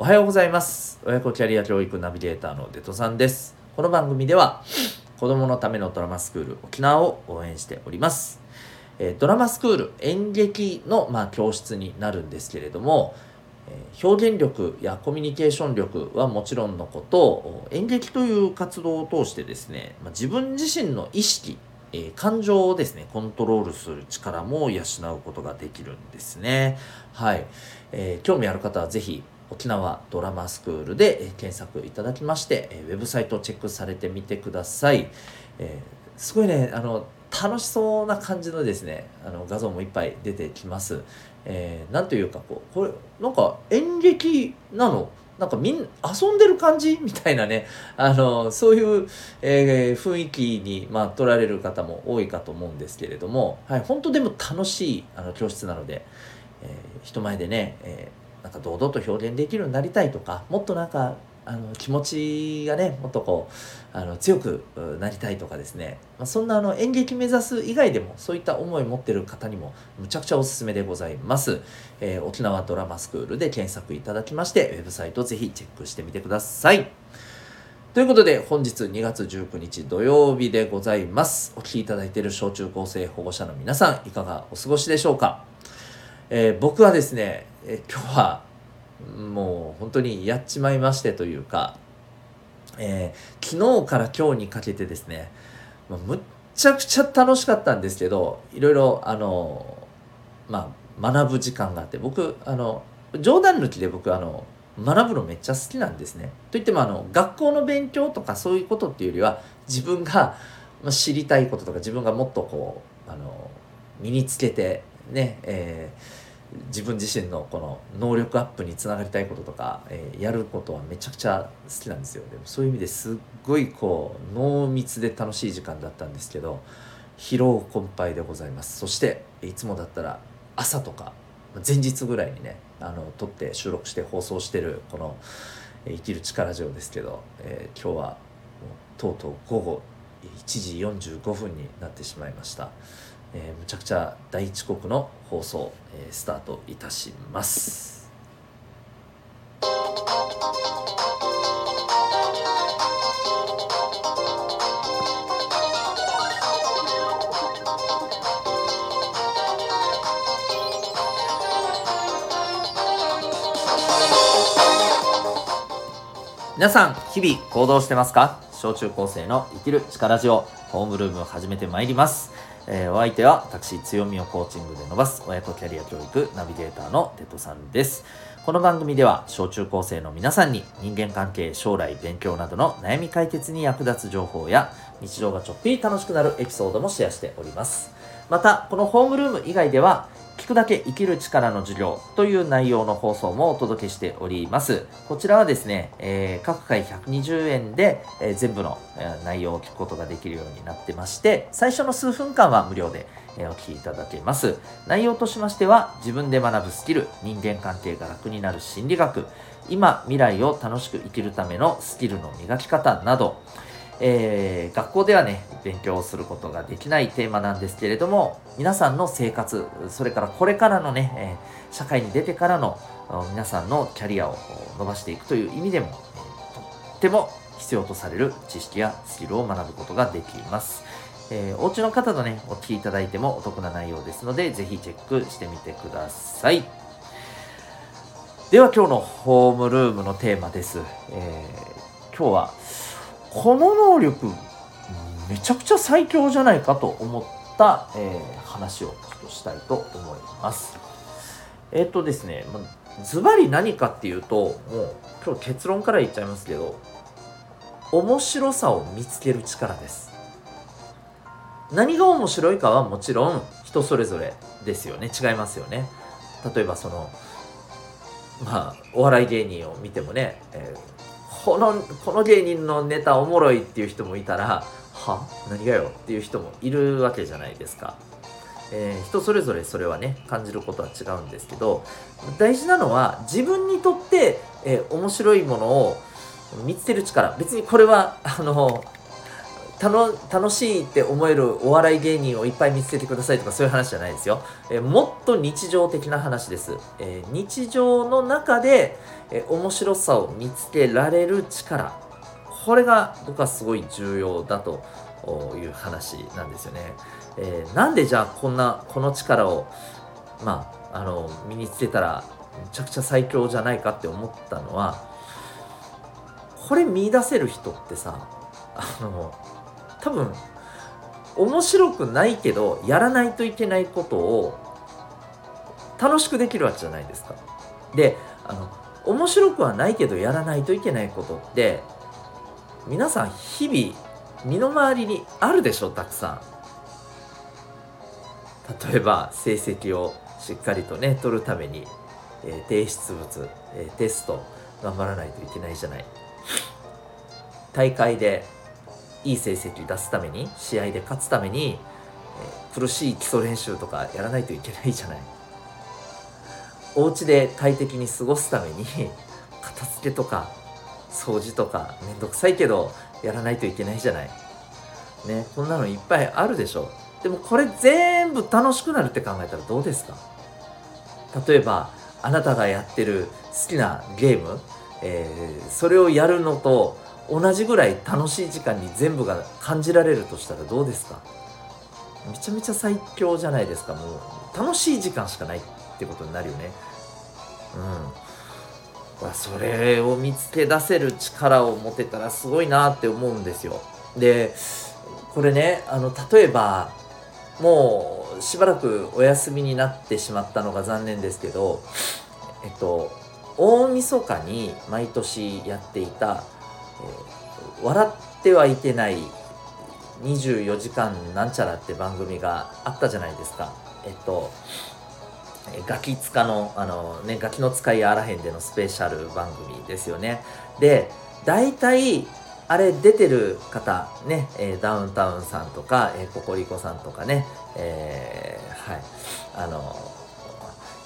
おはようございます。親子キャリア教育ナビゲーターのデトさんです。この番組では子供のためのドラマスクール沖縄を応援しております。えドラマスクール演劇の、まあ、教室になるんですけれども表現力やコミュニケーション力はもちろんのこと演劇という活動を通してですね自分自身の意識え感情をですねコントロールする力も養うことができるんですね。はい、えー、興味ある方は是非沖縄ドラマスクールで、検索いただきまして、えウェブサイトをチェックされてみてください、えー、すごいねあの楽しそうな感じのですねあの画像もいっぱい出てきます、えー、というかこうこれなんか演劇なの？なんかみん遊んでる感じ？みたいなねあのそういう、えー、雰囲気に、まあ、取られる方も多いかと思うんですけれども、はい、本当でも楽しいあの教室なので、えー、人前でね、えー、なんか堂々と表現できるようになりたいとかもっとなんかあの気持ちがねもっとこうあの強くなりたいとかですね、まあ、そんなあの演劇目指す以外でもそういった思い持ってる方にもむちゃくちゃおすすめでございます、えー、沖縄ドラマスクールで検索いただきましてウェブサイトぜひチェックしてみてください。ということで本日2月19日土曜日でございます。お聴きいただいている小中高生保護者の皆さんいかがお過ごしでしょうか、えー、僕はですね、えー、今日はもう本当にやっちまいましてというか、えー、昨日から今日にかけてですね、まあ、むっちゃくちゃ楽しかったんですけどいろいろあのまあ学ぶ時間があって僕あの冗談抜きで僕あの学ぶのめっちゃ好きなんですね。といってもあの学校の勉強とかそういうことっていうよりは自分が知りたいこととか自分がもっとこうあの身につけてね、えー自分自身のこの能力アップにつながりたいこととか、えー、やることはめちゃくちゃ好きなんですよでもそういう意味ですっごいこう濃密で楽しい時間だったんですけど疲労困憊でございますそしていつもだったら朝とか前日ぐらいにねあの撮って収録して放送してるこの「生きる力城」ですけど、えー、今日はとうとう午後1時45分になってしまいました。えー、むちゃくちゃ大遅刻の放送、えー、スタートいたします。皆さん、日々行動してますか？小中高生の生きる力ジオホームルームを始めてまいります。えー、お相手は私強みをコーチングで伸ばす親子キャリア教育ナビゲーターのテトさんです。この番組では小中高生の皆さんに人間関係将来勉強などの悩み解決に役立つ情報や日常がちょっぴり楽しくなるエピソードもシェアしております。またこのホームルーム以外では聞くだけ生きる力の授業という内容の放送もお届けしております。こちらはですね、えー、各回120円で、えー、全部の、えー、内容を聞くことができるようになってまして、最初の数分間は無料で、えお聞きいただけます。内容としましては、自分で学ぶスキル、人間関係が楽になる心理学、今、未来を楽しく生きるためのスキルの磨き方など、えー、学校ではね勉強することができないテーマなんですけれども皆さんの生活それからこれからのね、えー、社会に出てからの皆さんのキャリアを伸ばしていくという意味でも、とっても必要とされる知識やスキルを学ぶことができます。えー、お家の方とね、お聞きいただいてもお得な内容ですので、ぜひチェックしてみてください。では今日のホームルームのテーマです。えー、今日はこの能力めちゃくちゃ最強じゃないかと思った、えー、話をちょっとしたいと思います。えっ、とですね、ズバリ何かっていうと、もう今日結論から言っちゃいますけど、面白さを見つける力です。何が面白いかはもちろん人それぞれですよね。違いますよね。例えばその、まあ、お笑い芸人を見てもね、えーこのこの芸人のネタおもろいっていう人もいたらは？何がよ？っていう人もいるわけじゃないですか。えー、人それぞれそれはね感じることは違うんですけど大事なのは自分にとって、えー、面白いものを見つける力。別にこれはあの楽しいって思えるお笑い芸人をいっぱい見つけてくださいとかそういう話じゃないですよ。えー、もっと日常的な話です。えー、日常の中で、えー、面白さを見つけられる力。これが僕はすごい重要だという話なんですよね。え、なんでじゃあこんなこの力をまああの身につけたらめちゃくちゃ最強じゃないかって思ったのはこれ見出せる人ってさあの多分面白くないけどやらないといけないことを楽しくできるわけじゃないですか。であの面白くはないけどやらないといけないことって皆さん日々身の回りにあるでしょたくさん。例えば成績をしっかりとね取るために、えー、提出物、えー、テスト頑張らないといけないじゃない大会でいい成績出すために試合で勝つために、え、苦しい基礎練習とかやらないといけないじゃない。お家で快適に過ごすために 片付けとか掃除とかめんどくさいけどやらないといけないじゃない。ねこんなのいっぱいあるでしょ。でもこれ全部楽しくなるって考えたらどうですか？例えばあなたがやってる好きなゲーム、えー、それをやるのと同じぐらい楽しい時間に全部が感じられるとしたらどうですか？めちゃめちゃ最強じゃないですかもう。楽しい時間しかないってことになるよね。うん。それを見つけ出せる力を持てたらすごいなって思うんですよ。でこれねあの例えばもうしばらくお休みになってしまったのが残念ですけどえっと大晦日に毎年やっていた、笑ってはいけない24時間なんちゃらって番組があったじゃないですか。えっと、ガキ使の、あのね、ガキの使いあらへんでのスペシャル番組ですよね。で、大体、あれ出てる方、ね、えー、ダウンタウンさんとか、えー、ココリコさんとかね、えー、はい、あの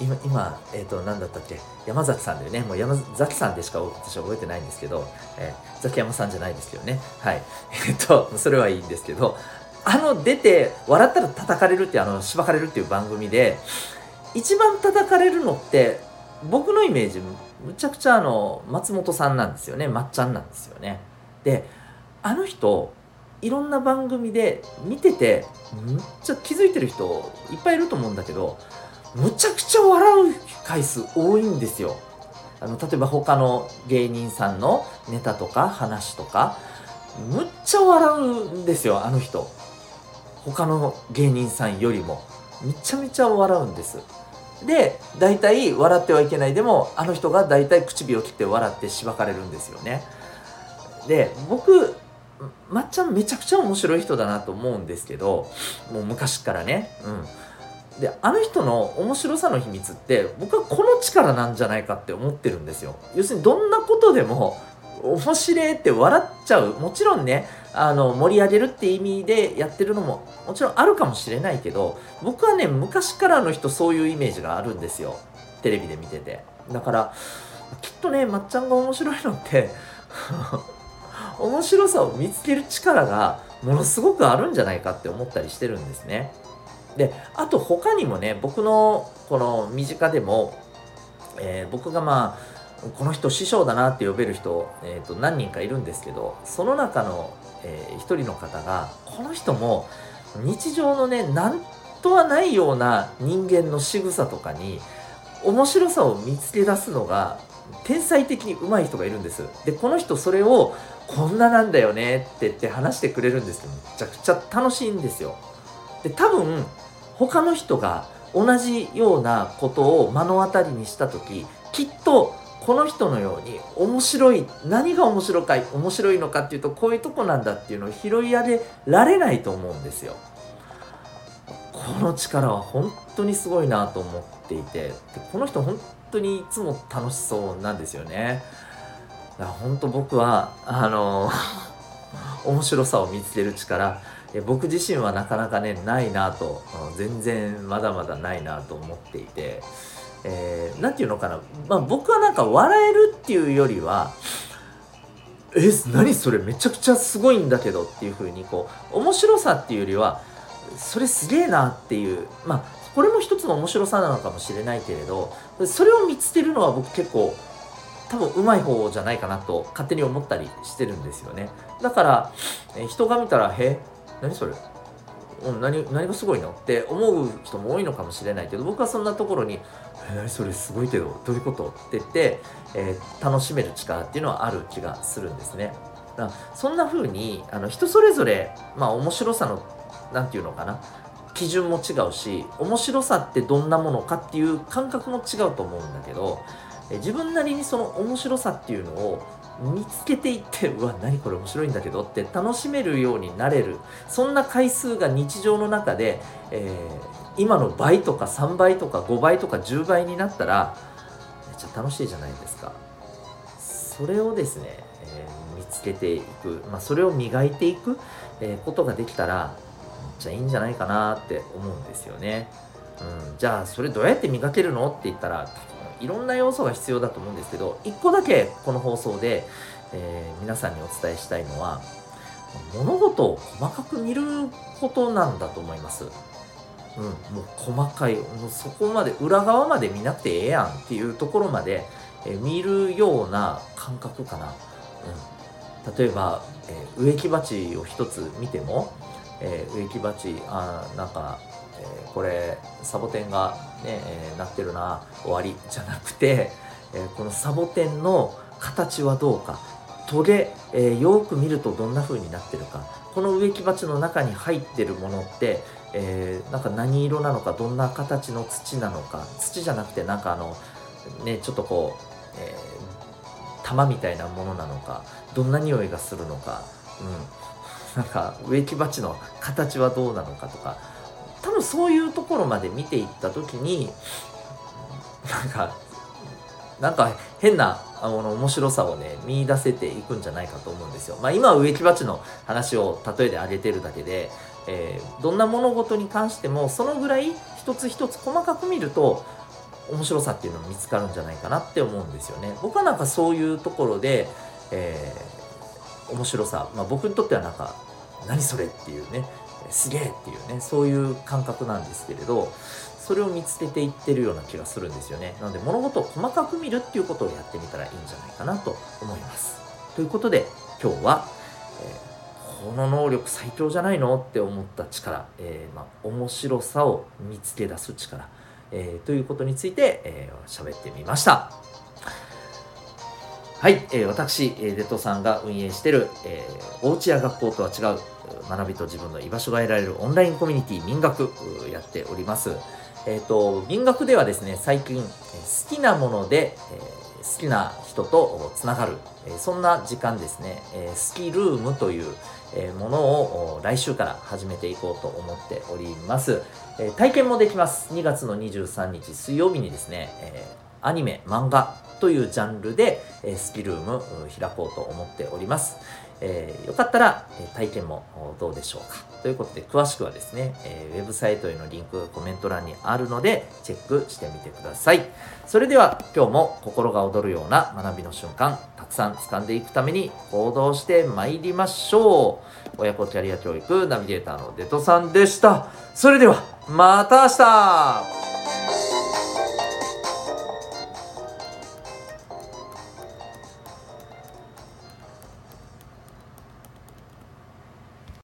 今、今えっ、ー、と、何だったっけ、山崎さんでね、もう山崎さんでしか私は覚えてないんですけど、えー、ザキヤマさんじゃないですけどね、はい。えっ、ー、と、それはいいんですけど、あの出て、笑ったら叩かれるって、あの、しばかれるっていう番組で、一番叩かれるのって、僕のイメージ、むちゃくちゃあの、松本さんなんですよね、まっちゃんなんですよね。で、あの人、いろんな番組で見てて、むっちゃ気づいてる人いっぱいいると思うんだけど、むちゃくちゃ笑う回数多いんですよ。あの例えば他の芸人さんのネタとか話とかむっちゃ笑うんですよあの人。他の芸人さんよりも。めちゃめちゃ笑うんです。で大体笑ってはいけない。でもあの人が大体唇を切って笑ってしばかれるんですよね。で僕まっちゃんめちゃくちゃ面白い人だなと思うんですけどもう昔からね。うん。であの人の面白さの秘密って僕はこの力なんじゃないかって思ってるんですよ。要するにどんなことでも面白いって笑っちゃう。もちろんねあの盛り上げるって意味でやってるのももちろんあるかもしれないけど僕はね昔からの人そういうイメージがあるんですよ。テレビで見てて。だからきっとねまっちゃんが面白いのって 面白さを見つける力がものすごくあるんじゃないかって思ったりしてるんですね。であと他にもね僕のこの身近でも、えー、僕がまあこの人師匠だなって呼べる人、えー、と何人かいるんですけどその中の、えー、一人の方がこの人も日常のね何とはないような人間の仕草とかに面白さを見つけ出すのが天才的に上手い人がいるんです。でこの人それをこんななんだよねって言って話してくれるんですけどめちゃくちゃ楽しいんですよ。で多分他の人が同じようなことを目の当たりにした時きっとこの人のように面白い何が面白かい面白いのかっていうとこういうとこなんだっていうのを拾い上げられないと思うんですよ。この力は本当にすごいなと思っていてでこの人本当にいつも楽しそうなんですよね。だから本当僕はあの面白さを見つける力え僕自身はなかなかねないなと全然まだまだないなと思っていて何、えー、て言うのかな、まあ、僕はなんか笑えるっていうよりはえ何それめちゃくちゃすごいんだけどっていう風にこう面白さっていうよりはそれすげえなっていうまあこれも一つの面白さなのかもしれないけれどそれを見つけるのは僕結構多分うまい方じゃないかなと勝手に思ったりしてるんですよね。だから、え人が見たら「へ？何それ、何何がすごいの？って思う人も多いのかもしれないけど僕はそんなところに「え何それすごいけどどういうこと?」って言って、えー、楽しめる力っていうのはある気がするんですね。だからそんな風にあの人それぞれ、まあ、面白さの何て言うのかな？基準も違うし面白さってどんなものかっていう感覚も違うと思うんだけど自分なりにその面白さっていうのを見つけていってうわ何これ面白いんだけどって楽しめるようになれる。そんな回数が日常の中で、えー、今の倍とか3倍とか5倍とか10倍になったらめっちゃ楽しいじゃないですか。それをですね、えー、見つけていく、まあ、それを磨いていく、えー、ことができたらめっちゃいいんじゃないかなって思うんですよね、うん、じゃあそれどうやって磨けるの？って言ったらいろんな要素が必要だと思うんですけど一個だけこの放送で、えー、皆さんにお伝えしたいのは物事を細かく見ることなんだと思います。うん、もう細かいもうそこまで裏側まで見なくてええやんっていうところまで、え、見るような感覚かな。うん、例えば、え、植木鉢を一つ見ても、え、植木鉢あなんかえー、これサボテンがね、えー、なってるな終わりじゃなくて、えー、このサボテンの形はどうか。トゲ、え、よく見るとどんな風になってるか。この植木鉢の中に入ってるものって、え、なんか何色なのかどんな形の土なのか。土じゃなくてなんかあのねちょっとこう、え、玉みたいなものなのか。どんな匂いがするのか、うん、なんか植木鉢の形はどうなのかとか。多分そういうところまで見ていった時になんかなんか変なあの面白さをね見出せていくんじゃないかと思うんですよ。まあ、今は植木鉢の話を例えで挙げてるだけで、えー、どんな物事に関してもそのぐらい一つ一つ細かく見ると面白さっていうのも見つかるんじゃないかなって思うんですよね。僕はなんかそういうところで、えー、面白さ、まあ、僕にとってはなんか何それっていうねすげえっていうねそういう感覚なんですけれどそれを見つけていってるような気がするんですよね。なので物事を細かく見るっていうことをやってみたらいいんじゃないかなと思います。ということで今日は、えー、この能力最強じゃないのって思った力、えー、まあ、面白さを見つけ出す力、えー、ということについて喋、えー、ってみました。はい、えー、私、えー、デトさんが運営している、えー、お家や学校とは違う学びと自分の居場所が得られるオンラインコミュニティ民学やっております。えっ、ー、と、民学ではですね、最近、好きなもので、えー、好きな人とつながる、えー、そんな時間ですね、えー、スキルームという、えものを来週から始めていこうと思っております。え体験もできます。2月の23日水曜日にですね、えアニメ、漫画というジャンルで、えスキルーム開こうと思っております。えー、よかったら、え体験もどうでしょうか。ということで、詳しくはですね、えー、ウェブサイトへのリンクがコメント欄にあるので、チェックしてみてください。それでは、今日も心が躍るような学びの瞬間、たくさん掴んでいくために行動してまいりましょう。親子キャリア教育ナビゲーターのデトさんでした。それでは、また明日